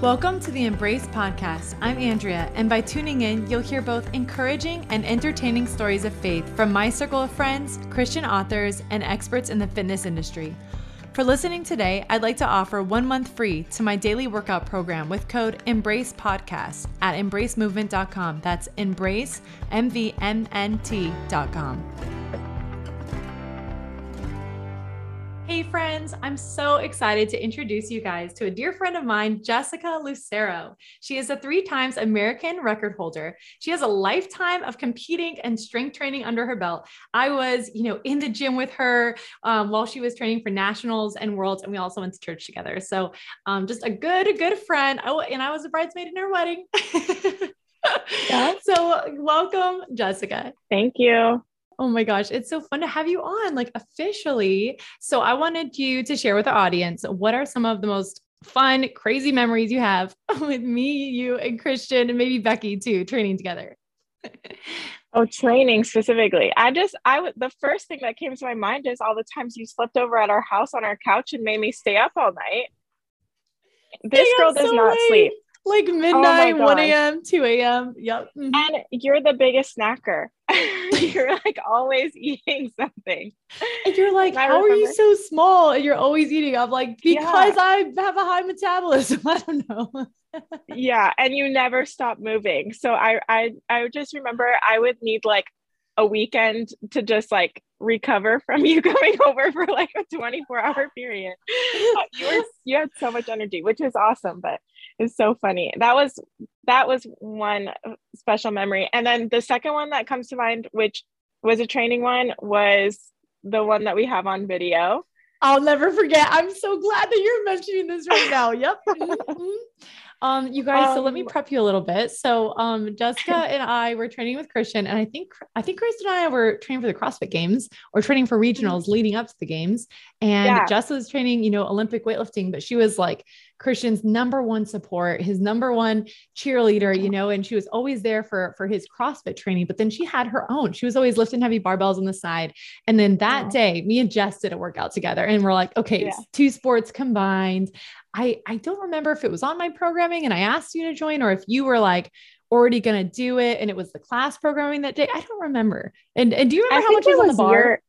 Welcome to the Embrace Podcast. I'm Andrea, and by tuning in, you'll hear both encouraging and entertaining stories of faith from my circle of friends, Christian authors, and experts in the fitness industry. For listening today, I'd like to offer one month free to my daily workout program with code Embrace Podcast at embracemovement.com. That's embrace, M V M N T.com. friends, I'm so excited to introduce you guys to a dear friend of mine, Jessica Lucero. She is a three times American record holder. She has a lifetime of competing and strength training under her belt. I was, you know, in the gym with her um, while she was training for nationals and worlds, and we also went to church together. So, um, just a good, a good friend. Oh, and I was a bridesmaid in her wedding. yeah. So, welcome, Jessica. Thank you. Oh my gosh, it's so fun to have you on, like officially. So, I wanted you to share with our audience what are some of the most fun, crazy memories you have with me, you, and Christian, and maybe Becky too, training together. oh, training specifically. I just, I would, the first thing that came to my mind is all the times you slept over at our house on our couch and made me stay up all night. This girl does so not late. sleep like oh midnight, oh 1 a.m., 2 a.m. Yep. Mm-hmm. And you're the biggest snacker. you're like always eating something. And you're like, and how are you so small? And you're always eating. I'm like, because yeah. I have a high metabolism. I don't know. yeah. And you never stop moving. So I I I just remember I would need like a weekend to just like recover from you coming over for like a 24 hour period. you were you had so much energy, which is awesome, but it's so funny. That was that was one special memory. And then the second one that comes to mind, which was a training one, was the one that we have on video. I'll never forget. I'm so glad that you're mentioning this right now. Yep. Mm-hmm. Um, you guys, um, so let me um, prep you a little bit. So, um, Jessica and I were training with Christian, and I think I think Kristen and I were training for the CrossFit Games or training for regionals mm-hmm. leading up to the games. And yeah. Jess was training, you know, Olympic weightlifting, but she was like Christian's number one support, his number one cheerleader, you know, and she was always there for for his CrossFit training. But then she had her own. She was always lifting heavy barbells on the side. And then that oh. day, me and Jess did a workout together, and we're like, okay, yeah. two sports combined. I I don't remember if it was on my programming and I asked you to join, or if you were like already going to do it and it was the class programming that day. I don't remember. And and do you remember I how much was on the bar? Your-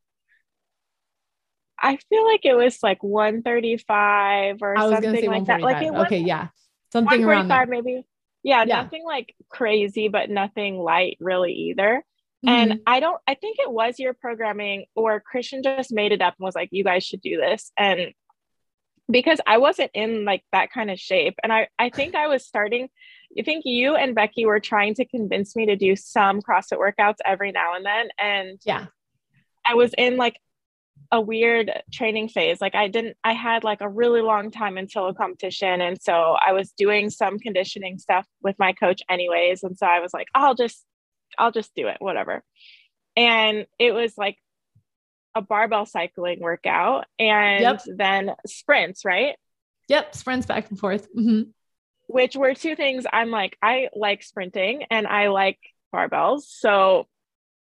I feel like it was like 135 or something like that. Like it was okay, yeah. Something around there. maybe. Yeah, yeah, nothing like crazy, but nothing light really either. Mm-hmm. And I don't I think it was your programming or Christian just made it up and was like, you guys should do this. And because I wasn't in like that kind of shape. And I, I think I was starting, I think you and Becky were trying to convince me to do some CrossFit workouts every now and then. And yeah, I was in like a weird training phase. Like I didn't, I had like a really long time until a competition. And so I was doing some conditioning stuff with my coach anyways. And so I was like, I'll just, I'll just do it, whatever. And it was like a barbell cycling workout and yep. then sprints, right? Yep, sprints back and forth. Mm-hmm. Which were two things I'm like, I like sprinting and I like barbells. So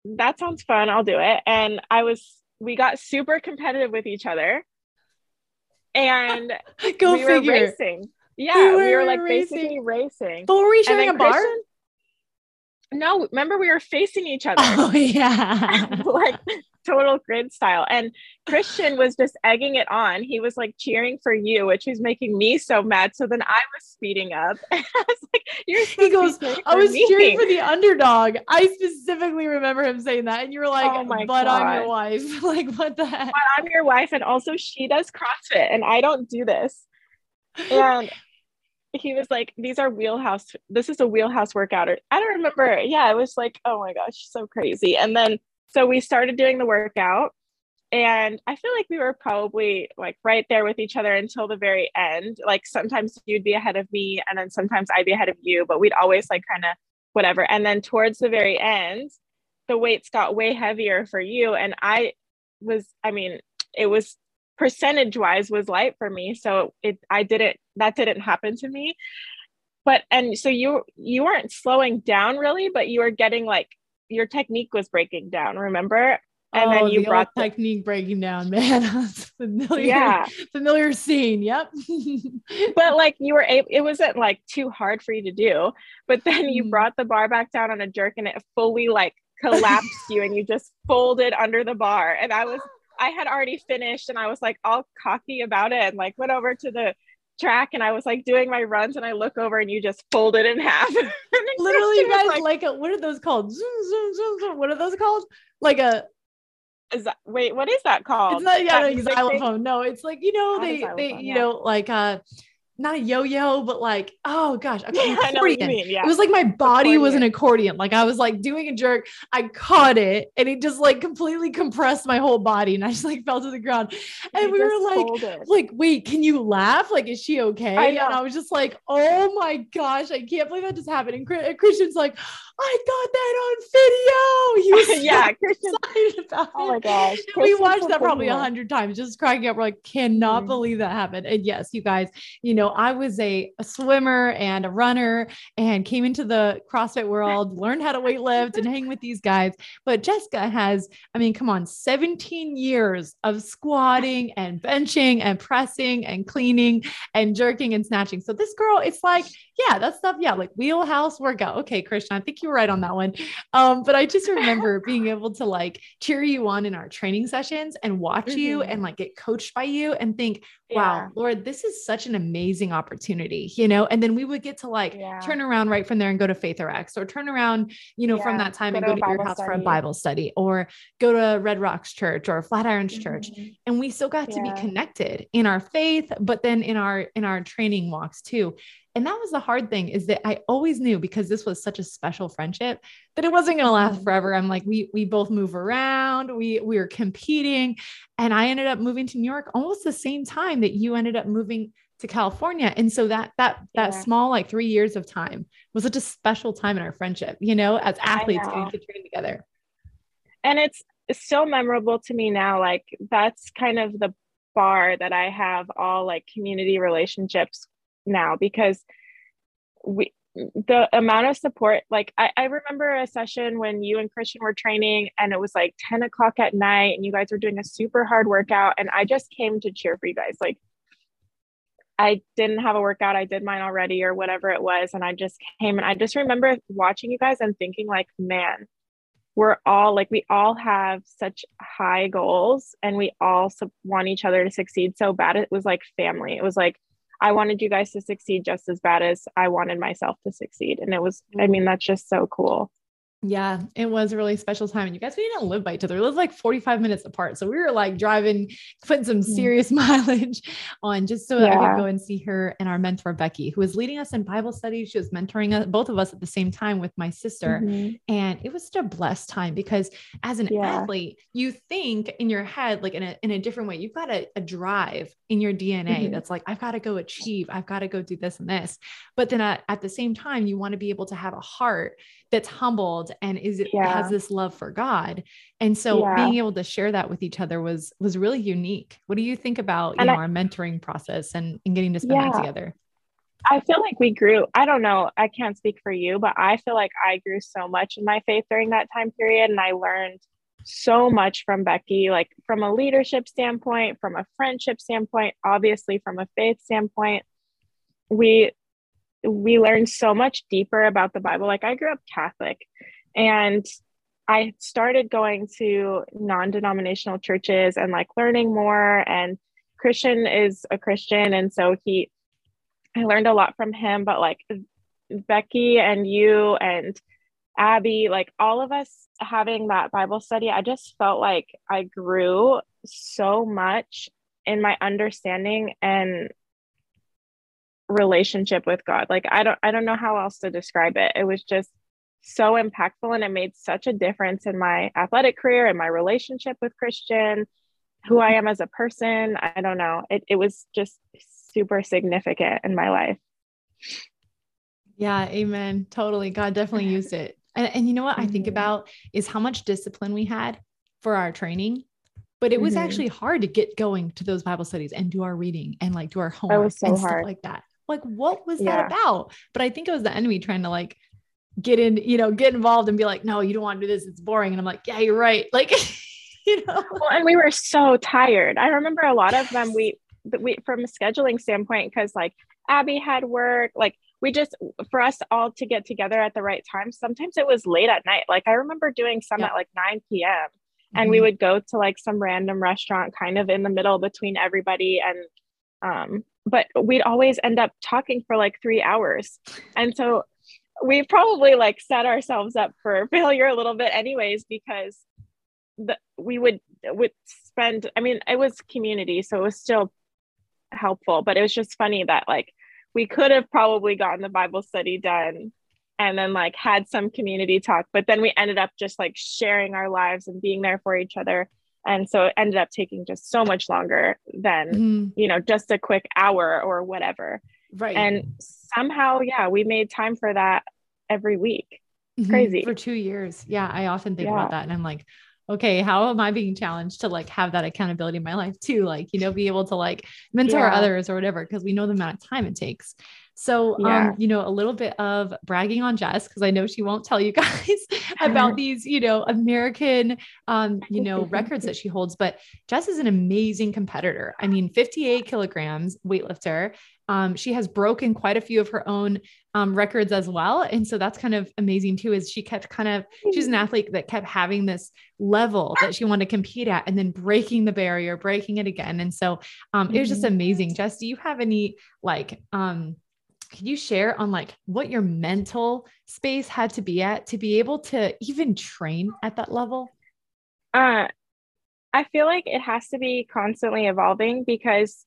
that sounds fun. I'll do it. And I was we got super competitive with each other and go we figure. Were racing. Yeah, we were, we were like racing. basically racing. But were we sharing a bar? Christian, no, remember we were facing each other. Oh yeah. like total grid style. And Christian was just egging it on. He was like cheering for you, which was making me so mad. So then I was speeding up. I was like, You're he goes, I was me. cheering for the underdog. I specifically remember him saying that. And you were like, oh my but God. I'm your wife. like, what the heck? But I'm your wife. And also she does CrossFit and I don't do this. And he was like, These are wheelhouse, this is a wheelhouse workout. Or I don't remember. Yeah, it was like, oh my gosh, so crazy. And then so we started doing the workout and I feel like we were probably like right there with each other until the very end. Like sometimes you'd be ahead of me and then sometimes I'd be ahead of you, but we'd always like kind of whatever. And then towards the very end, the weights got way heavier for you. And I was, I mean, it was percentage wise was light for me. So it, I didn't, that didn't happen to me. But, and so you, you weren't slowing down really, but you were getting like your technique was breaking down, remember? and oh, then you the brought the technique breaking down, man. familiar, yeah, familiar scene. Yep. but like you were able, it wasn't like too hard for you to do. But then you Mm. brought the bar back down on a jerk, and it fully like collapsed you, and you just folded under the bar. And I was, I had already finished, and I was like all cocky about it, and like went over to the track, and I was like doing my runs, and I look over, and you just folded in half. Literally, you guys like, a, what are those called? Zoom, zoom, zoom, zoom. What are those called? Like a Is that, wait, what is that called? it's not yeah, like thing? xylophone. No, it's like you know Not they they you know like uh not a yo-yo, but like oh gosh, an Yeah, I know what you accordion. mean. Yeah. It was like my body was an accordion. Like I was like doing a jerk. I caught it and it just like completely compressed my whole body and I just like fell to the ground. And You we were like, like, wait, can you laugh? Like, is she okay? I And. I was just like, oh my gosh, I can't believe that just happened. And Christian's like, I got that on video. He was so yeah, Christian. excited about Oh my gosh. we watched that probably a hundred times, just cracking up. We're like, cannot Mhm. believe that happened. And yes, you guys, you know, I was a, a swimmer and a runner and came into the CrossFit world, learned how to weight lift and hang with these guys. But Jessica has, I mean, come on, 17 years of squatting and benching and pressing and cleaning and jerking and snatching. So this girl, it's like, yeah, that stuff. Yeah, like wheelhouse workout. Okay, Christian, I think you were right on that one. Um, but I just remember being able to like cheer you on in our training sessions and watch you Mhm. and like get coached by you and think, wow, Yeah. Lord, this is such an amazing opportunity, you know? And then we would get to like Yeah. turn around right from there and go to Faith or RX or turn around, you know, from that time go and go to your Bible house for a. Bible study or go to Red Rocks Church or Flatirons Church Mhm. and we still got to be connected in our faith but then in our in our training walks too and that was the hard thing is that i always knew because this was such a special friendship that it wasn't going to last Mhm. forever i'm like we we both move around we we were competing and i ended up moving to new york almost the same time that you ended up moving to california and so that that that Yeah. small like three years of time was such a special time in our friendship you know as athletes getting to train together and it's it's so memorable to me now like that's kind of the bar that i have all like community relationships now because we the amount of support like I, I remember a session when you and christian were training and it was like 10 o'clock at night and you guys were doing a super hard workout and i just came to cheer for you guys. Like i didn't have a workout. I did mine already or whatever it was and i just came and i just remember watching you guys and thinking like man we're all like we all have such high goals and we all su- want each other to succeed so bad. It was like family. It was like i wanted you guys to succeed just as bad as i wanted myself to succeed. And it was i mm-hmm. mean that's just so cool Yeah, it was a really special time. And you guys, we didn't live by each other. We lived like 45 minutes apart. So we were like driving, putting some serious mileage on just so I could go and see her and our mentor, Becky, who was leading us in Bible study. She was mentoring us, both of us at the same time with my sister. Mhm. And it was such a blessed time because as an Yeah. athlete, you think in your head, like in a, in a different way, you've got a, a drive in your DNA Mhm. that's like, I've got to go achieve, I've got to go do this and this. But then at, at the same time, you want to be able to have a heart that's humbled and is it Yeah. has this love for God. And so Yeah. being able to share that with each other was was really unique. What do you think about you And know I- our mentoring process and, and getting to spend that Yeah. together? I feel like we grew. I don't know. I can't speak for you, but I feel like I grew so much in my faith during that time period. And I learned so much from Becky, like from a leadership standpoint, from a friendship standpoint, obviously from a faith standpoint. We we learned so much deeper about the Bible. Like I grew up Catholic and I started going to non-denominational churches and like learning more and Christian is a Christian and so he I learned a lot from him, but like Becky and you and Abby, like all of us having that Bible study, I just felt like I grew so much in my understanding and relationship with God. Like I don't I don't know how else to describe it. It was just so impactful and it made such a difference in my athletic career and my relationship with Christian, who I am as a person. I don't know. It it was just super significant in my life. Yeah, amen. Totally. God definitely used it. And, and you know what I think Mhm. about is how much discipline we had for our training. But it was Mhm. actually hard to get going to those Bible studies and do our reading and like do our homework was so and stuff hard. like that. Like, what was Yeah. that about? But I think it was the enemy trying to like get in, you know, get involved and be like, no, you don't want to do this. It's boring. And I'm like, yeah, you're right. Like, you know. Well, and we were so tired. I remember a lot of them. We we from a scheduling standpoint because like Abby had work, like we just for us all to get together at the right time. Sometimes it was late at night. Like I remember doing some yeah. at like 9 p.m. Mm-hmm. and we mm-hmm. would go to like some random restaurant kind of in the middle between everybody and um but we'd always end up talking for like three hours. And so we probably like set ourselves up for failure a little bit anyways because the, we would would spend i mean it was community so it was still helpful but it was just funny that like we could have probably gotten the bible study done and then like had some community talk but then we ended up just like sharing our lives and being there for each other and so it ended up taking just so much longer than mm-hmm. you know just a quick hour or whatever right and somehow yeah we made time for that every week mm-hmm. crazy for two years yeah i often think yeah. about that and i'm like okay, how am I being challenged to like have that accountability in my life too? Like, you know, be able to like mentor yeah. others or whatever, because we know the amount of time it takes. So, yeah. um, you know, a little bit of bragging on Jess, because I know she won't tell you guys about these, you know, American, um, you know, records that she holds, but Jess is an amazing competitor. I mean, 58 kilograms weightlifter. Um, she has broken quite a few of her own um, records as well. And so that's kind of amazing too, is she kept kind of, she's an athlete that kept having this level that she wanted to compete at and then breaking the barrier, breaking it again. And so um, it was just mm-hmm. amazing. Jess, do you have any like, um, can you share on like what your mental space had to be at to be able to even train at that level? Uh, I feel like it has to be constantly evolving because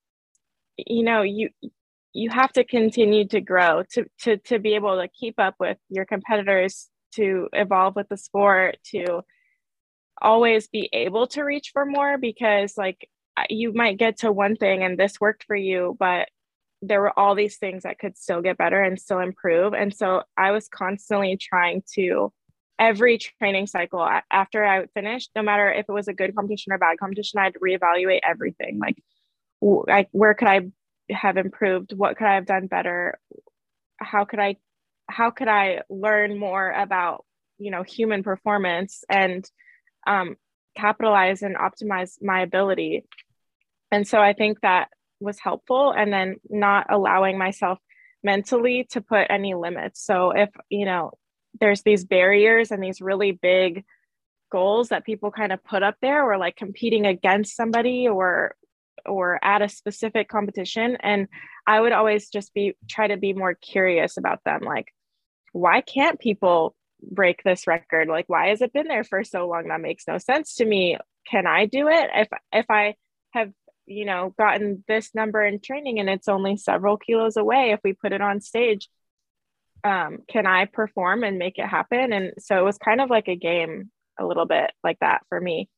you know you you have to continue to grow to to to be able to keep up with your competitors to evolve with the sport to always be able to reach for more because like you might get to one thing and this worked for you but there were all these things that could still get better and still improve. And so I was constantly trying to every training cycle after I finished, no matter if it was a good competition or bad competition, I'd reevaluate everything. Like, like where could I have improved? What could I have done better? How could I, how could I learn more about you know human performance and um, capitalize and optimize my ability? And so I think that was helpful and then not allowing myself mentally to put any limits. So if you know there's these barriers and these really big goals that people kind of put up there or like competing against somebody or or at a specific competition and i would always just be try to be more curious about them. Like why can't people break this record? Like why has it been there for so long? That makes no sense to me. Can i do it? If if i have you know gotten this number in training and it's only several kilos away if we put it on stage um, can i perform and make it happen? And so it was kind of like a game a little bit like that for me.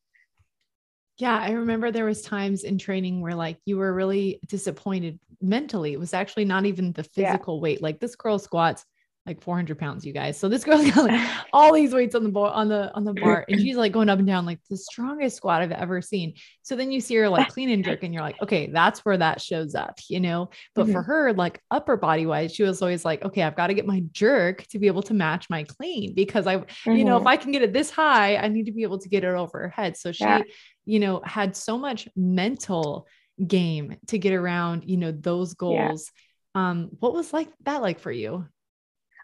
Yeah i remember there was times in training where like you were really disappointed mentally. It was actually not even the physical yeah. weight like this girl squats like 400 pounds, you guys. So this girl's got like all these weights on the bar, on the, on the bar. And she's like going up and down, like the strongest squat I've ever seen. So then you see her like clean and jerk and you're like, okay, that's where that shows up, you know? But mm-hmm. for her, like upper body wise, she was always like, okay, I've got to get my jerk to be able to match my clean because I, mm-hmm. you know, if mm-hmm. I can get it this high, I need to be able to get it over her head. So she, yeah. you know, had so much mental game to get around, you know, those goals. Yeah. Um, what was like that like for you?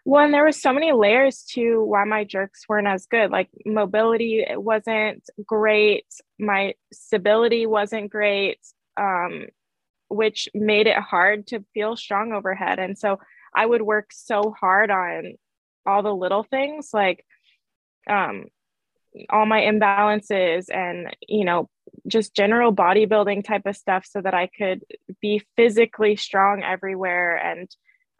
Well and there was so many layers to why my jerks weren't as good. Like mobility it wasn't great. My stability wasn't great um, which made it hard to feel strong overhead. And so i would work so hard on all the little things like um, all my imbalances and you know just general bodybuilding type of stuff so that i could be physically strong everywhere and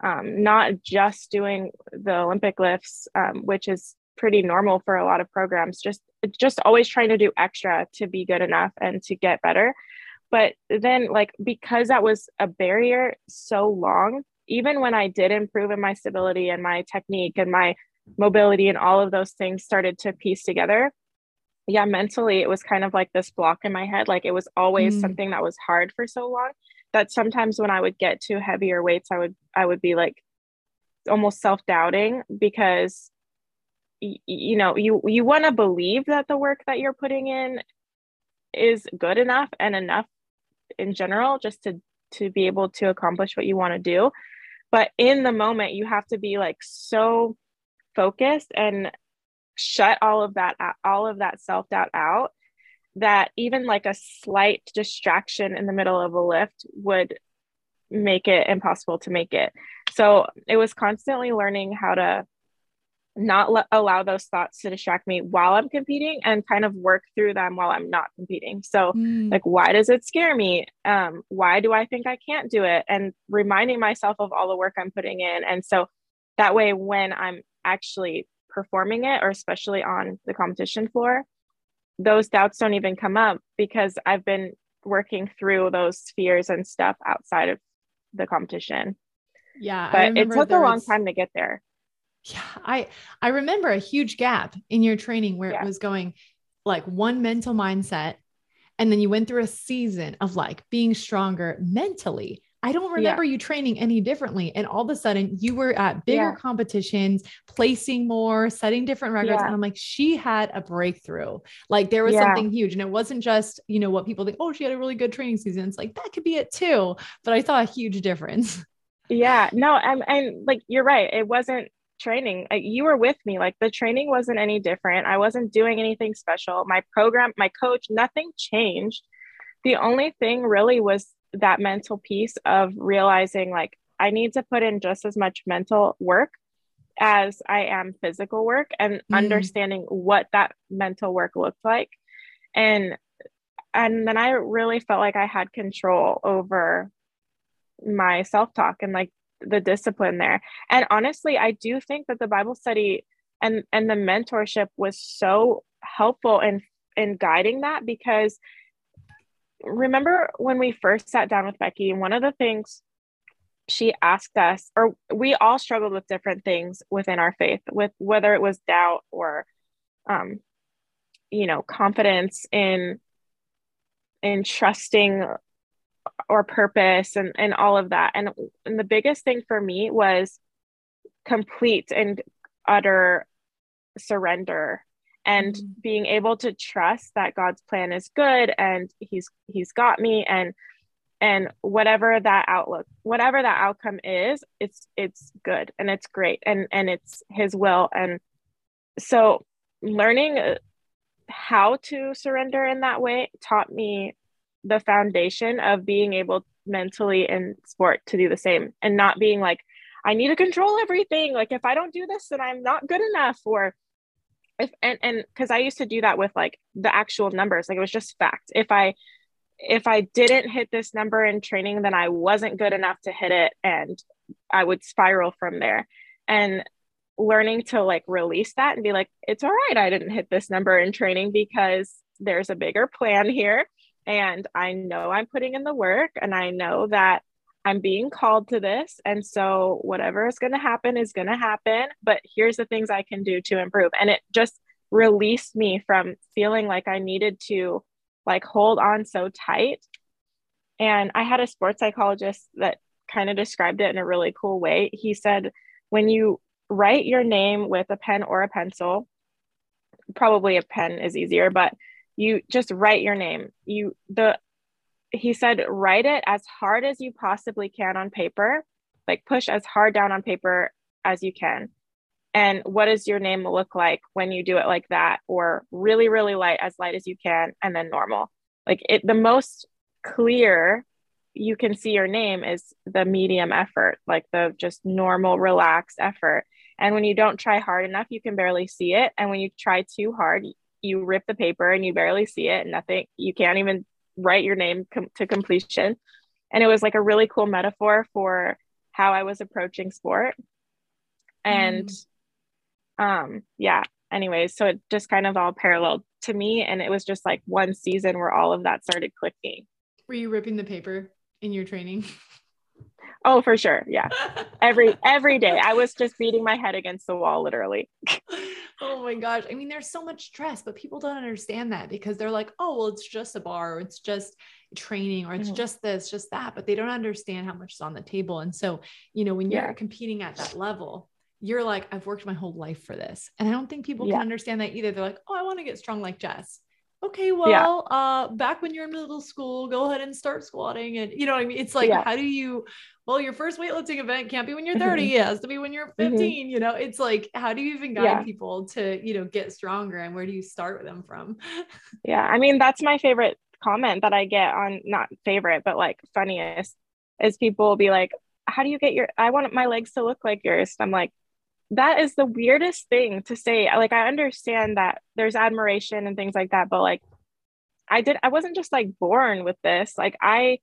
um, not just doing the Olympic lifts, um, which is pretty normal for a lot of programs. Just just always trying to do extra to be good enough and to get better. But then, like because that was a barrier so long, even when I did improve in my stability and my technique and my mobility and all of those things started to piece together. Yeah, mentally, it was kind of like this block in my head. Like it was always mm. something that was hard for so long that sometimes when I would get to heavier weights, I would I would be like almost self-doubting because y- you know you you want to believe that the work that you're putting in is good enough and enough in general just to to be able to accomplish what you want to do. But in the moment you have to be like so focused and shut all of that all of that self-doubt out that even like a slight distraction in the middle of a lift would make it impossible to make it so it was constantly learning how to not let, allow those thoughts to distract me while I'm competing and kind of work through them while I'm not competing. So, mm. like, why does it scare me? Um, why do I think I can't do it? And reminding myself of all the work I'm putting in. And so that way, when I'm actually performing it, or especially on the competition floor, those doubts don't even come up because I've been working through those fears and stuff outside of the competition. Yeah. But it took a long time to get there yeah i i remember a huge gap in your training where yeah. it was going like one mental mindset and then you went through a season of like being stronger mentally I don't remember yeah. you training any differently. And all of a sudden, you were at bigger yeah. competitions, placing more, setting different records. Yeah. And I'm like, she had a breakthrough. Like there was something huge. And it wasn't just, you know, what people think, oh, she had a really good training season. It's like that could be it too. But I saw a huge difference. Yeah. No, I'm, I'm like, you're right. It wasn't training you were with me like the training wasn't any different i wasn't doing anything special my program my coach nothing changed the only thing really was that mental piece of realizing like i need to put in just as much mental work as i am physical work and mm. understanding what that mental work looked like and and then i really felt like i had control over my self-talk and like the discipline there. And honestly, I do think that the Bible study and and the mentorship was so helpful in in guiding that because remember when we first sat down with Becky, one of the things she asked us, or we all struggled with different things within our faith, with whether it was doubt or um, you know, confidence in in trusting or purpose and, and all of that. And, and the biggest thing for me was complete and utter surrender and mm-hmm. being able to trust that God's plan is good and he's he's got me and and whatever that outlook whatever that outcome is it's it's good and it's great and and it's his will and so learning how to surrender in that way taught me the foundation of being able mentally in sport to do the same and not being like i need to control everything like if i don't do this then i'm not good enough or if and and because i used to do that with like the actual numbers like it was just fact. If i if i didn't hit this number in training then i wasn't good enough to hit it and i would spiral from there. And learning to like release that and be like it's all right i didn't hit this number in training because there's a bigger plan here and I know I'm putting in the work and I know that I'm being called to this. And so whatever is going to happen is going to happen. But here's the things I can do to improve. And it just released me from feeling like I needed to like hold on so tight. And I had a sports psychologist that kind of described it in a really cool way. He said, when you write your name with a pen or a pencil, probably a pen is easier, but you just write your name you the he said write it as hard as you possibly can on paper like push as hard down on paper as you can. And what does your name look like when you do it like that? Or really really light as light as you can and then normal. Like it the most clear you can see your name is the medium effort like the just normal relaxed effort. And when you don't try hard enough you can barely see it. And when you try too hard you rip the paper and you barely see it. And nothing you can't even write your name com- to completion. And it was like a really cool metaphor for how i was approaching sport. And mm. um yeah anyways so it just kind of all paralleled to me. And it was just like one season where all of that started clicking. Were you ripping the paper in your training Oh, for sure. Yeah. Every every day I was just beating my head against the wall literally. oh my gosh. I mean, there's so much stress, but people don't understand that because they're like, "Oh, well, it's just a bar or it's just training or it's mm-hmm. just this, just that," but they don't understand how much is on the table. And so, you know, when you're yeah. competing at that level, you're like, I've worked my whole life for this. And I don't think people yeah. can understand that either. They're like, "Oh, I want to get strong like Jess." Okay, well, yeah. uh, back when you're in middle school, go ahead and start squatting. And you know what I mean? It's like, yeah. how do you, well, your first weightlifting event can't be when you're 30. Mm-hmm. It has to be when you're mm-hmm. 15. Mm-hmm. You know, it's like, how do you even guide yeah. people to, you know, get stronger and where do you start with them from? Yeah. I mean, that's my favorite comment that I get on not favorite, but like funniest is people will be like, how do you get your, I want my legs to look like yours. I'm like, that is the weirdest thing to say. Like, I understand that there's admiration and things like that, but like, I did, I wasn't just like born with this. Like, I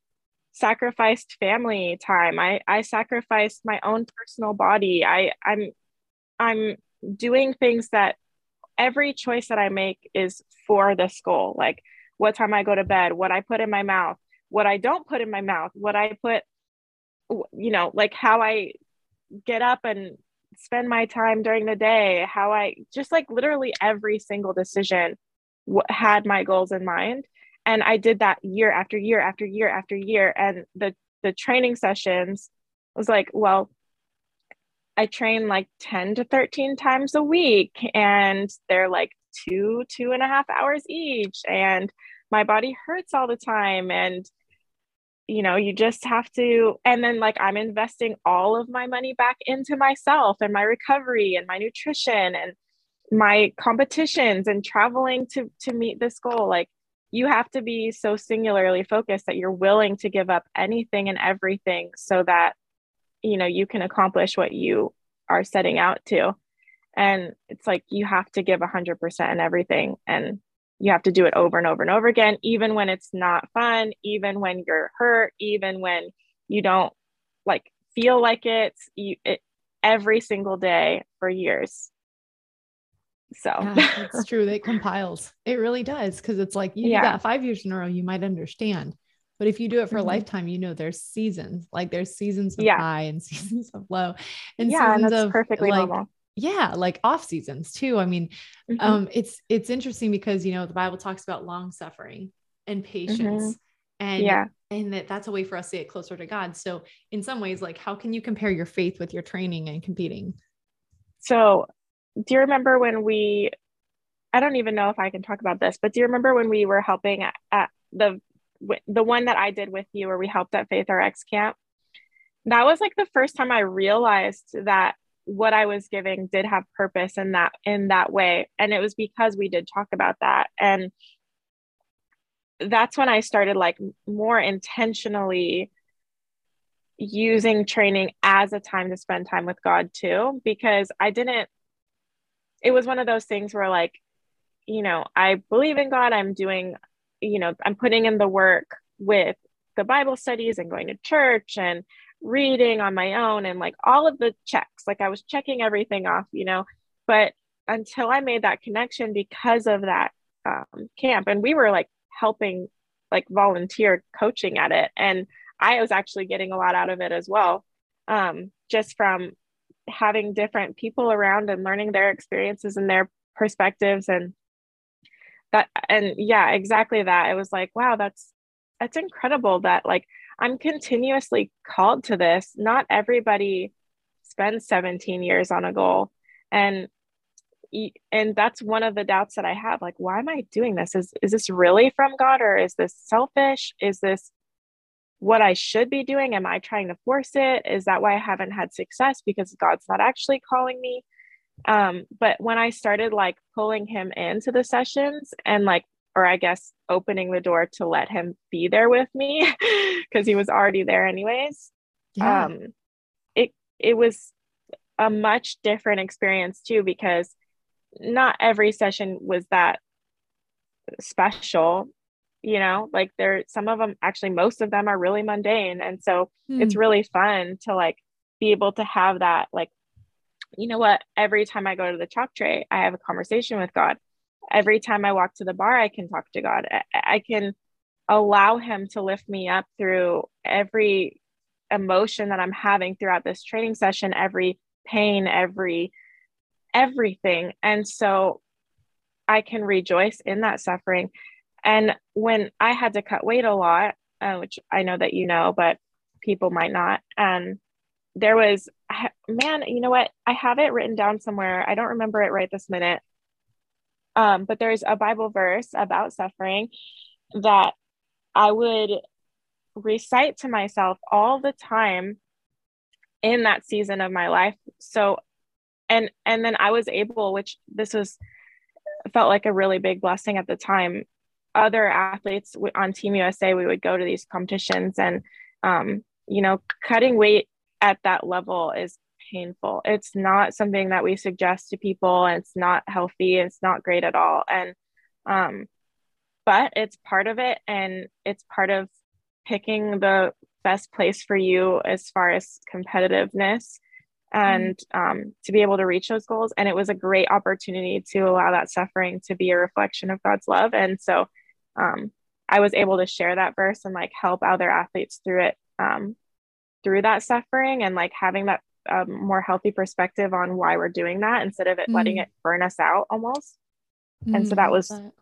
sacrificed family time. I, I sacrificed my own personal body. I, I'm, I'm doing things that every choice that I make is for this goal. Like, what time I go to bed, what I put in my mouth, what I don't put in my mouth, what I put, you know, like how I get up and spend my time during the day, how I just like literally every single decision w- had my goals in mind. And I did that year after year after year after year. And the the training sessions was like, well, I train like 10 to 13 times a week, and they're like two, two and a half hours each. And my body hurts all the time. And you know you just have to and then like i'm investing all of my money back into myself and my recovery and my nutrition and my competitions and traveling to to meet this goal. Like you have to be so singularly focused that you're willing to give up anything and everything so that you know you can accomplish what you are setting out to. And it's like you have to give 100% in everything. And you have to do it over and over and over again, even when it's not fun, even when you're hurt, even when you don't like feel like it's you, it, every single day for years. So yeah, it's true. It compiles. It really does. Cause it's like you yeah. do that five years in a row, you might understand. But if you do it for mm-hmm. a lifetime, you know there's seasons. Like there's seasons of yeah. high and seasons of low. And yeah, seasons and of perfectly like normal yeah like off seasons too i mean mm-hmm. um it's it's interesting because you know the bible talks about long suffering and patience mm-hmm. and yeah and that that's a way for us to get closer to god so in some ways like how can you compare your faith with your training and competing so do you remember when we i don't even know if i can talk about this but do you remember when we were helping at, at the the one that i did with you where we helped at faith rx camp that was like the first time i realized that what I was giving did have purpose in that in that way. And it was because we did talk about that. And that's when I started like more intentionally using training as a time to spend time with God too because I didn't it was one of those things where like you know I believe in God I'm doing you know I'm putting in the work with the Bible studies and going to church and reading on my own and like all of the checks. Like i was checking everything off you know. But until i made that connection because of that um, camp and we were like helping like volunteer coaching at it and i was actually getting a lot out of it as well um, just from having different people around and learning their experiences and their perspectives and that and yeah exactly that. It was like wow that's that's incredible that like I'm continuously called to this. Not everybody spends 17 years on a goal. And and that's one of the doubts that I have. Like, why am I doing this? Is is this really from God or is this selfish? Is this what I should be doing? Am I trying to force it? Is that why I haven't had success because God's not actually calling me? Um, but when I started like pulling him into the sessions and like or I guess opening the door to let him be there with me because he was already there anyways. Yeah. Um, it it was a much different experience too because not every session was that special you know like there some of them actually most of them are really mundane and so hmm. it's really fun to like be able to have that like you know what every time i go to the chalk tray i have a conversation with god every time I walk to the bar, I can talk to God. I, I can allow Him to lift me up through every emotion that I'm having throughout this training session, every pain, every everything. And so I can rejoice in that suffering. And when I had to cut weight a lot, uh, which I know that you know, but people might not, and there was, man, you know what? I have it written down somewhere. I don't remember it right this minute Um, but there's a Bible verse about suffering that I would recite to myself all the time in that season of my life. So, and and then I was able, which this was felt like a really big blessing at the time. Other athletes on Team USA, we would go to these competitions, and um, you know, cutting weight at that level is painful. It's not something that we suggest to people, and it's not healthy. It's not great at all, and um, but it's part of it, and it's part of picking the best place for you as far as competitiveness and um, to be able to reach those goals. And it was a great opportunity to allow that suffering to be a reflection of God's love. And so um, I was able to share that verse and like help other athletes through it, um, through that suffering and like having that um, more healthy perspective on why we're doing that instead of it mm. letting it burn us out almost. Mm, and so that was, that.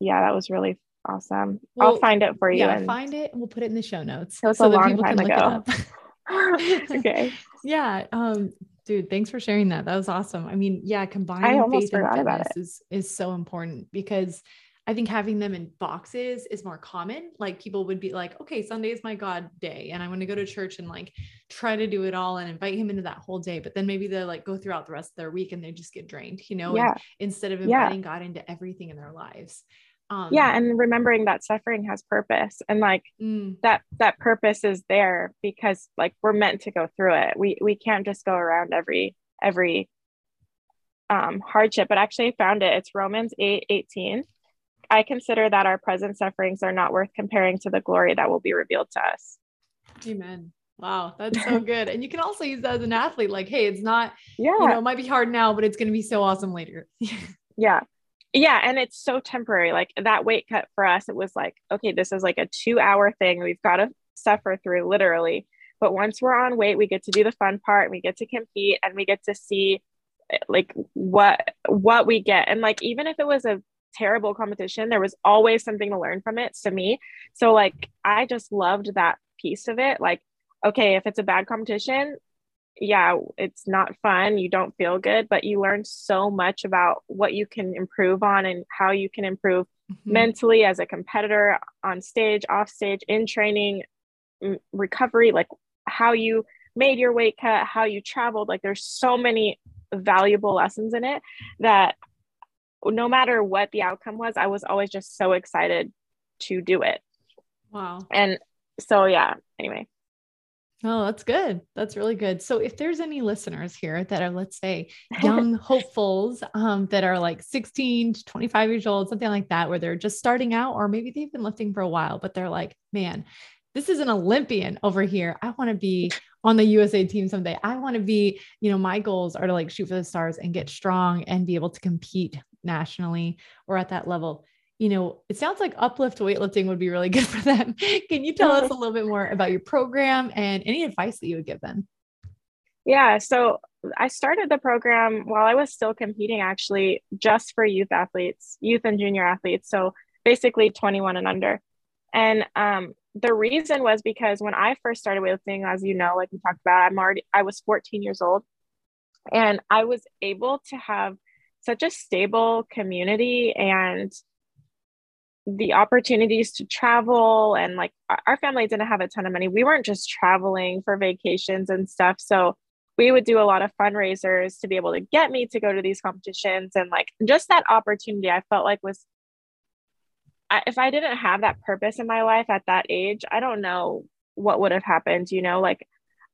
yeah, that was really awesome. Well, I'll find it for you. Yeah, and find it and we'll put it in the show notes. It was so a long time ago. okay. Yeah. Um, dude, thanks for sharing that. That was awesome. I mean, yeah, combining faith and fitness is is so important because I think having them in boxes is more common. Like people would be like, okay, Sunday is my God day, and I want to go to church and like try to do it all and invite him into that whole day. But then maybe they like go throughout the rest of their week and they just get drained, you know, yeah. instead of inviting yeah. God into everything in their lives. Um, yeah, and remembering that suffering has purpose, and like mm. that that purpose is there because like we're meant to go through it. We we can't just go around every every um, hardship. But actually, I found it. It's Romans eight eighteen. I consider that our present sufferings are not worth comparing to the glory that will be revealed to us. Amen. Wow, that's so good. and you can also use that as an athlete. Like, hey, it's not, yeah, you know, it might be hard now, but it's going to be so awesome later. yeah yeah and it's so temporary like that weight cut for us it was like okay this is like a two hour thing we've got to suffer through literally but once we're on weight we get to do the fun part we get to compete and we get to see eh, like what what we get and like even if it was a terrible competition there was always something to learn from it to me so like i just loved that piece of it like okay if it's a bad competition yeah, it's not fun. You don't feel good, but you learn so much about what you can improve on and how you can improve mm-hmm. mentally as a competitor on stage, off stage, in training, recovery, like how you made your weight cut, how you traveled. Like there's so many valuable lessons in it that no matter what the outcome was, I was always just so excited to do it. Wow. And so, yeah, anyway. Oh, that's good. That's really good. So if there's any listeners here that are, let's say, young hopefuls um, that are like 16 to 25 years old, something like that, where they're just starting out, or maybe they've been lifting for a while, but they're like, man, this is an Olympian over here. I want to be on the USA team someday. I want to be, you know, my goals are to like shoot for the stars and get strong and be able to compete nationally or at that level you know, it sounds like uplift weightlifting would be really good for them. Can you tell us a little bit more about your program and any advice that you would give them? Yeah, so I started the program while I was still competing, actually, just for youth athletes, youth and junior athletes. So basically 21 and under. And um, the reason was because when I first started weightlifting, as you know, like we talked about, I'm already, I was 14 years old and I was able to have such a stable community and the opportunities to travel and like our family didn't have a ton of money. We weren't just traveling for vacations and stuff. So we would do a lot of fundraisers to be able to get me to go to these competitions and like just that opportunity I felt like was I, if I didn't have that purpose in my life at that age, I don't know what would have happened, you know, like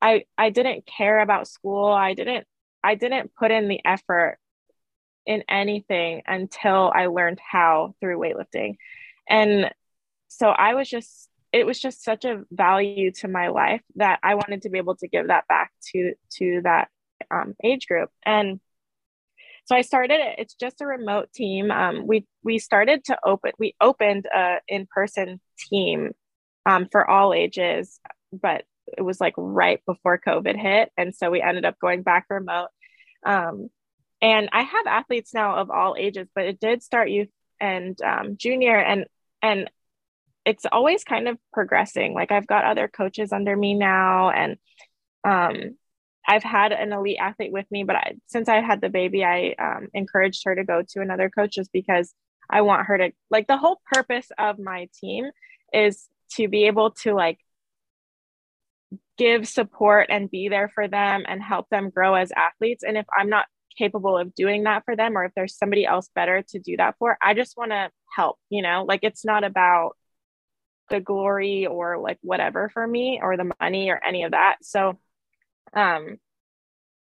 I I didn't care about school. I didn't I didn't put in the effort in anything until I learned how through weightlifting. And so I was just, it was just such a value to my life that I wanted to be able to give that back to, to that um, age group. And so I started it. It's just a remote team. Um, we, we started to open, we opened a in-person team um, for all ages, but it was like right before COVID hit. And so we ended up going back remote. Um, and I have athletes now of all ages, but it did start youth and um, junior, and and it's always kind of progressing. Like I've got other coaches under me now, and um, I've had an elite athlete with me, but I, since I had the baby, I um, encouraged her to go to another coach just because I want her to like the whole purpose of my team is to be able to like give support and be there for them and help them grow as athletes. And if I'm not capable of doing that for them, or if there's somebody else better to do that for, I just want to help, you know, like it's not about the glory or like whatever for me or the money or any of that. So, um,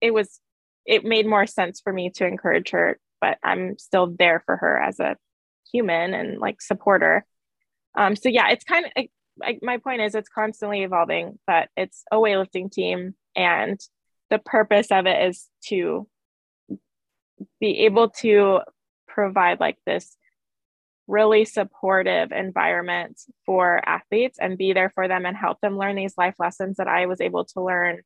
it was, it made more sense for me to encourage her, but I'm still there for her as a human and like supporter. Um, so yeah, it's kind of, I, my point is it's constantly evolving, but it's a weightlifting team and the purpose of it is to be able to provide like this really supportive environment for athletes and be there for them and help them learn these life lessons that I was able to learn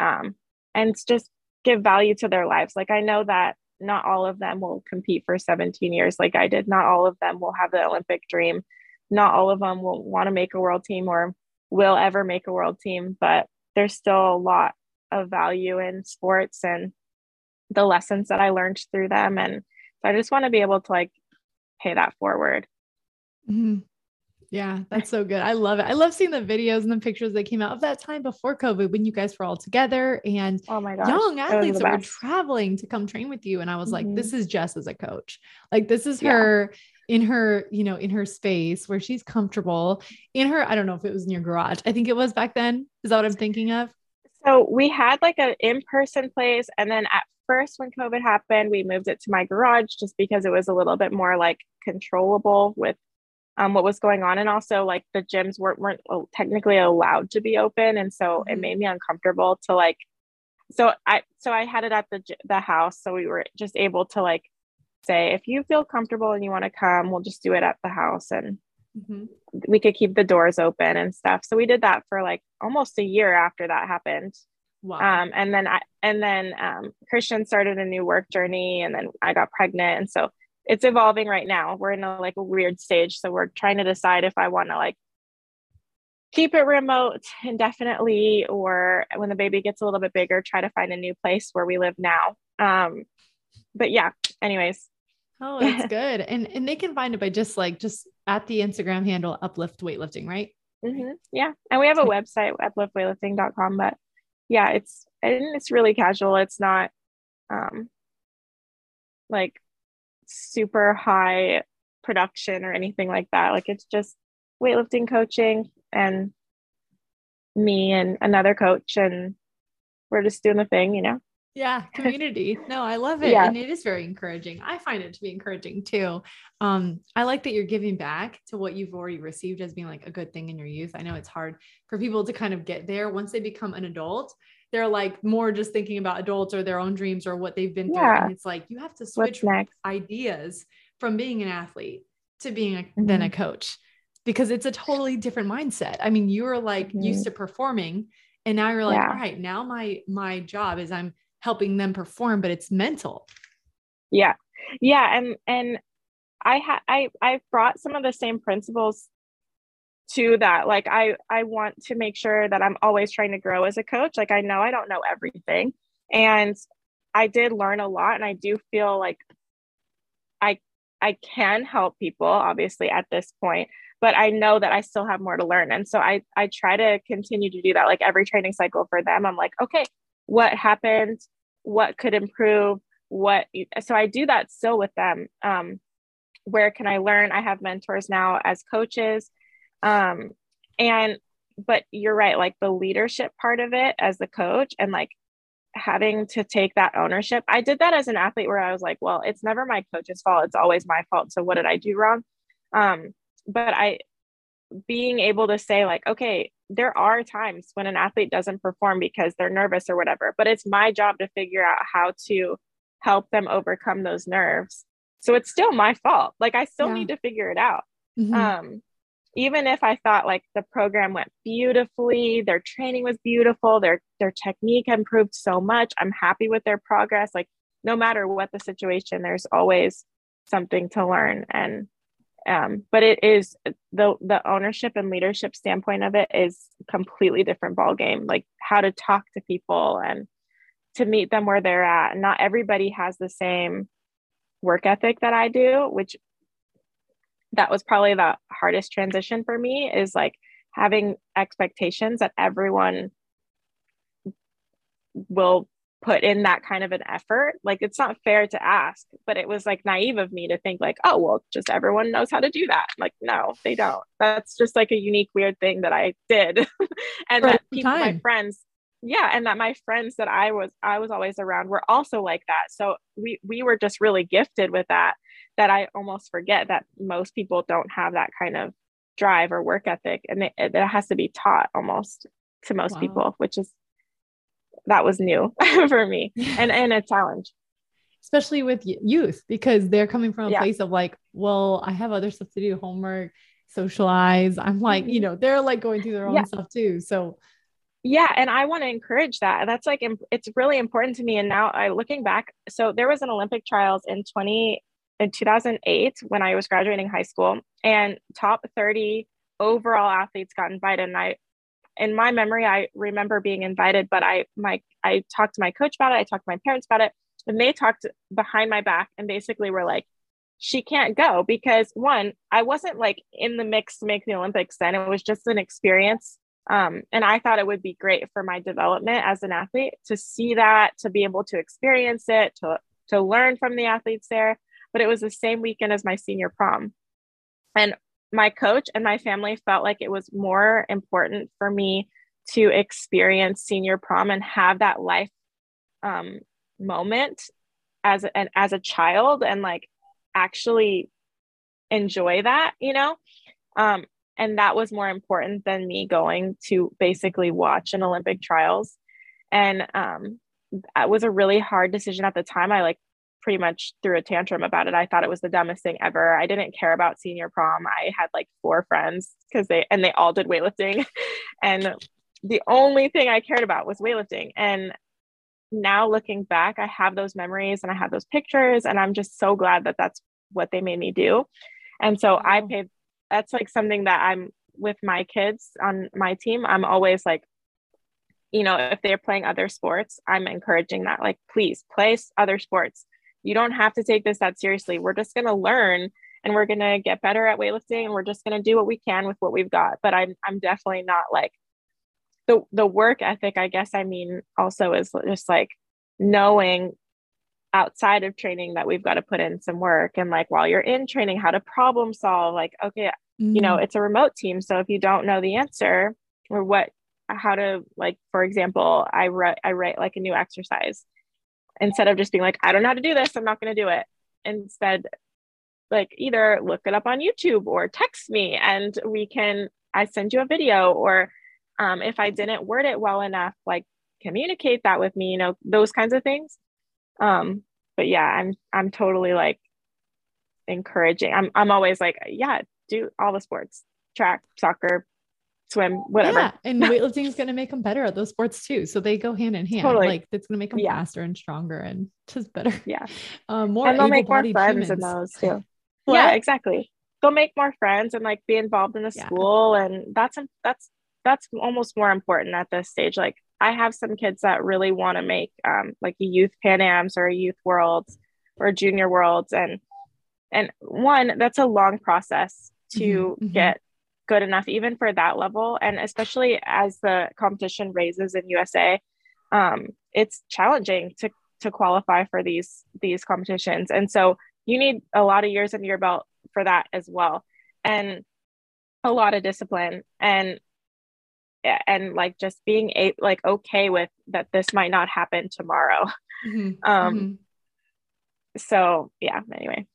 um, and just give value to their lives. Like I know that not all of them will compete for 17 years like I did. Not all of them will have the Olympic dream not all of them will want to make a world team or will ever make a world team, but there's still a lot of value in sports and the lessons that I learned through them. And so I just want to be able to like pay that forward. Mm-hmm. Yeah, that's so good. I love it. I love seeing the videos and the pictures that came out of that time before COVID when you guys were all together and oh my gosh, young athletes that were traveling to come train with you. And I was mm-hmm. like, this is Jess as a coach. Like, this is yeah. her in her, you know, in her space where she's comfortable in her. I don't know if it was in your garage. I think it was back then. Is that what I'm thinking of? So we had like an in-person place, and then at first when COVID happened, we moved it to my garage just because it was a little bit more like controllable with um, what was going on, and also like the gyms weren't weren't technically allowed to be open, and so it mm-hmm. made me uncomfortable to like. So I so I had it at the the house, so we were just able to like say if you feel comfortable and you want to come we'll just do it at the house and mm-hmm. we could keep the doors open and stuff so we did that for like almost a year after that happened wow. um, and then i and then um, christian started a new work journey and then i got pregnant and so it's evolving right now we're in a like a weird stage so we're trying to decide if i want to like keep it remote indefinitely or when the baby gets a little bit bigger try to find a new place where we live now um, but yeah anyways Oh, that's good. And and they can find it by just like just at the Instagram handle uplift weightlifting, right? Mm-hmm. Yeah. And we have a website, upliftweightlifting.com, but yeah, it's and it's really casual. It's not um like super high production or anything like that. Like it's just weightlifting coaching and me and another coach and we're just doing the thing, you know. Yeah, community. No, I love it. Yeah. And it is very encouraging. I find it to be encouraging too. Um, I like that you're giving back to what you've already received as being like a good thing in your youth. I know it's hard for people to kind of get there once they become an adult. They're like more just thinking about adults or their own dreams or what they've been yeah. through. And it's like you have to switch ideas from being an athlete to being a, mm-hmm. then a coach because it's a totally different mindset. I mean, you were like mm-hmm. used to performing and now you're like, yeah. all right, now my my job is I'm helping them perform, but it's mental. Yeah. Yeah. And, and I had, I, I brought some of the same principles to that. Like I, I want to make sure that I'm always trying to grow as a coach. Like I know I don't know everything and I did learn a lot and I do feel like I, I can help people obviously at this point, but I know that I still have more to learn. And so I, I try to continue to do that. Like every training cycle for them, I'm like, okay, what happened, what could improve, what. So I do that still with them. Um, where can I learn? I have mentors now as coaches. Um, and, but you're right, like the leadership part of it as the coach and like having to take that ownership. I did that as an athlete where I was like, well, it's never my coach's fault. It's always my fault. So what did I do wrong? Um, but I, being able to say like, okay, there are times when an athlete doesn't perform because they're nervous or whatever, but it's my job to figure out how to help them overcome those nerves. So it's still my fault. Like I still yeah. need to figure it out. Mm-hmm. Um, even if I thought like the program went beautifully, their training was beautiful, their their technique improved so much, I'm happy with their progress. Like no matter what the situation, there's always something to learn and um, but it is the the ownership and leadership standpoint of it is completely different ball game like how to talk to people and to meet them where they're at. Not everybody has the same work ethic that I do, which that was probably the hardest transition for me is like having expectations that everyone will put in that kind of an effort. Like it's not fair to ask, but it was like naive of me to think like, oh, well, just everyone knows how to do that. Like, no, they don't. That's just like a unique, weird thing that I did. and that people, time. my friends, yeah, and that my friends that I was I was always around were also like that. So we we were just really gifted with that that I almost forget that most people don't have that kind of drive or work ethic and it, it has to be taught almost to most wow. people, which is that was new for me and and a challenge especially with youth because they're coming from a yeah. place of like well i have other stuff to do homework socialize i'm like you mm-hmm. know they're like going through their own yeah. stuff too so yeah and i want to encourage that that's like it's really important to me and now i looking back so there was an olympic trials in 20 in 2008 when i was graduating high school and top 30 overall athletes got invited and i in my memory, I remember being invited, but I my I talked to my coach about it. I talked to my parents about it, and they talked behind my back and basically were like, "She can't go because one, I wasn't like in the mix to make the Olympics then. It was just an experience, um, and I thought it would be great for my development as an athlete to see that, to be able to experience it, to to learn from the athletes there. But it was the same weekend as my senior prom, and my coach and my family felt like it was more important for me to experience senior prom and have that life um, moment as an as a child and like actually enjoy that you know? Um, and that was more important than me going to basically watch an olympic trials. And um, that was a really hard decision at the time. I like pretty much threw a tantrum about it. I thought it was the dumbest thing ever. I didn't care about senior prom. I had like four friends because they and they all did weightlifting. and the only thing I cared about was weightlifting. And now looking back, I have those memories and I have those pictures and I'm just so glad that that's what they made me do. And so wow. I paid that's like something that I'm with my kids on my team. I'm always like you know, if they're playing other sports, I'm encouraging that. Like, please play other sports you don't have to take this that seriously. We're just going to learn and we're going to get better at weightlifting and we're just going to do what we can with what we've got. But I'm, I'm definitely not like the, the work ethic, I guess. I mean, also is just like knowing outside of training that we've got to put in some work and like while you're in training how to problem solve like okay mm-hmm. you know mm-hmm. it's a remote team so if you don't know the answer or what how to like for example i write i write like a new exercise instead of just being like, I don't know how to do this, I'm not going to do it. Instead, like either look it up on YouTube or text me and we can, I send you a video or um, if I didn't word it well enough, like communicate that with me, you know, those kinds of things. Um, but yeah, I'm, I'm totally like encouraging. I'm, I'm always like, yeah, do all the sports, track, soccer, swim, whatever. Yeah, and weightlifting is going to make them better at those sports too. So they go hand in hand. Totally. Like it's going to make them yeah. faster and stronger and just better. Yeah. Um, more and they'll make more friends humans. in those too. Yeah, exactly. They'll make more friends and like be involved in the yeah. school, and that's that's that's almost more important at this stage. Like I have some kids that really want to make um, like a youth Pan Am's or a youth Worlds or junior Worlds, and and one that's a long process to mm-hmm, mm-hmm. get good enough even for that level. And especially as the competition raises in usa um, it's challenging to to qualify for these these competitions. And so you need a lot of years under your belt for that as well. And a lot of discipline and and like just being a like okay with that this might not happen tomorrow. Mm-hmm. um mm-hmm. so yeah anyway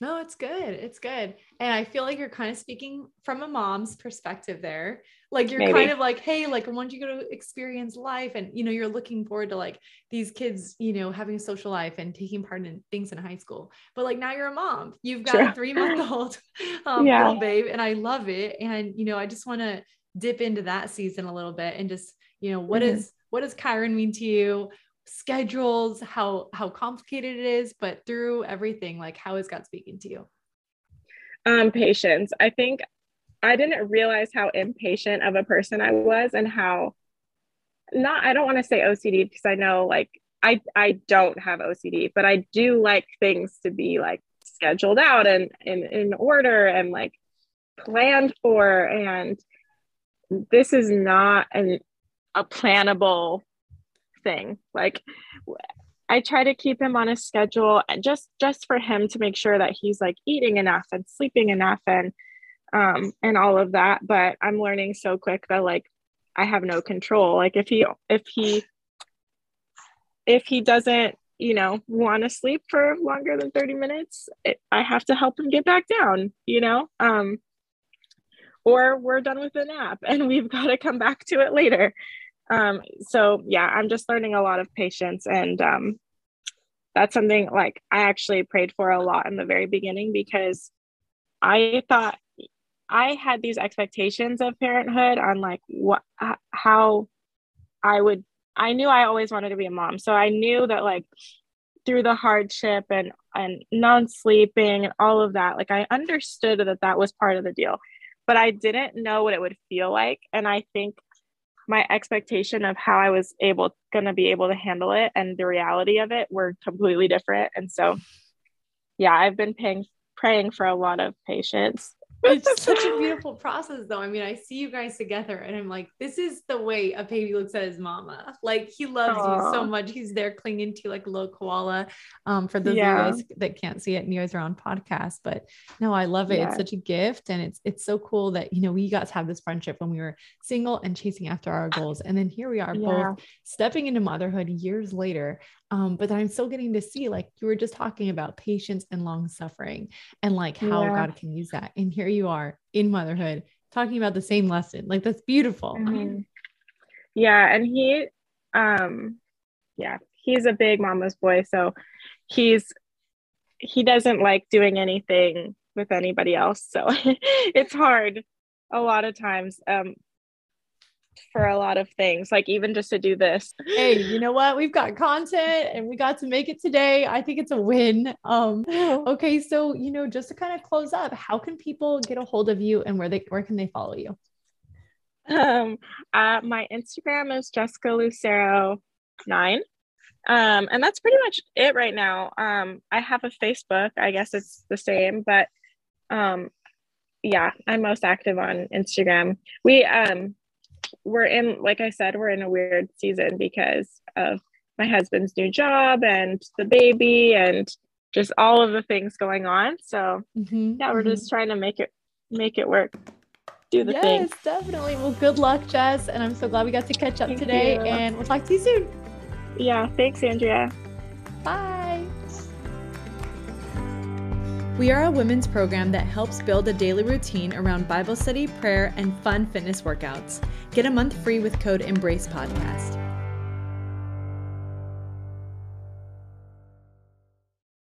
no, it's good. It's good. And I feel like you're kind of speaking from a mom's perspective there. Like you're Maybe. kind of like, hey, like I want you to experience life. And you know, you're looking forward to like these kids, you know, having a social life and taking part in things in high school. But like now you're a mom. You've got True. a three month old um, yeah. little babe, and I love it. And you know, I just want to dip into that season a little bit and just, you know, what mm-hmm. is what does Kyron mean to you? Schedules, how how complicated it is, but through everything, like how is God speaking to you? Um, patience. I think I didn't realize how impatient of a person I was and how not I don't want to say OCD because I know like I I don't have OCD, but I do like things to be like scheduled out and in in order and like planned for and this is not an a plannable thing. Like I try to keep him on a schedule and just just for him to make sure that he's like eating enough and sleeping enough and um and all of that. But I'm learning so quick that like I have no control. Like if he if he if he doesn't you know want to sleep for longer than 30 minutes it, i have to help him get back down you know um or we're done with the nap and we've got to come back to it later um so yeah i'm just learning a lot of patience and um that's something like i actually prayed for a lot in the very beginning because i thought i had these expectations of parenthood on like what how i would I knew I always wanted to be a mom. So I knew that like through the hardship and and non-sleeping and all of that, like I understood that that was part of the deal. But I didn't know what it would feel like and I think my expectation of how I was able going to be able to handle it and the reality of it were completely different. And so yeah, I've been paying praying for a lot of patience it's such a beautiful process though. I mean, I see you guys together and I'm like, this is the way a baby looks at his mama. Like he loves Aww. you so much. He's there clinging to like a little koala. Um, for those yeah. of you guys that can't see it and you guys are on podcast, but no, I love it. Yeah. It's such a gift. And it's it's so cool that you know we got to have this friendship when we were single and chasing after our goals. And then here we are yeah. both stepping into motherhood years later. Um, but I'm still getting to see, like you were just talking about patience and long suffering and like how yeah. God can use that. And here you are in motherhood talking about the same lesson. Like that's beautiful. Mm-hmm. Yeah. And he, um, yeah, he's a big mama's boy. So he's, he doesn't like doing anything with anybody else. So it's hard a lot of times. Um, for a lot of things, like even just to do this. Hey, you know what? We've got content and we got to make it today. I think it's a win. Um, okay, so you know, just to kind of close up, how can people get a hold of you and where they where can they follow you? Um, uh, my Instagram is Jessica Lucero nine. Um, and that's pretty much it right now. Um, I have a Facebook, I guess it's the same, but um yeah, I'm most active on Instagram. We um we're in, like I said, we're in a weird season because of my husband's new job and the baby and just all of the things going on. So mm-hmm, yeah, we're mm-hmm. just trying to make it make it work. Do the yes, thing. Yes, definitely. Well, good luck, Jess. And I'm so glad we got to catch up Thank today. You. And we'll talk to you soon. Yeah, thanks, Andrea. Bye. We are a women's program that helps build a daily routine around Bible study, prayer, and fun fitness workouts. Get a month free with code EMBRACE PODCAST.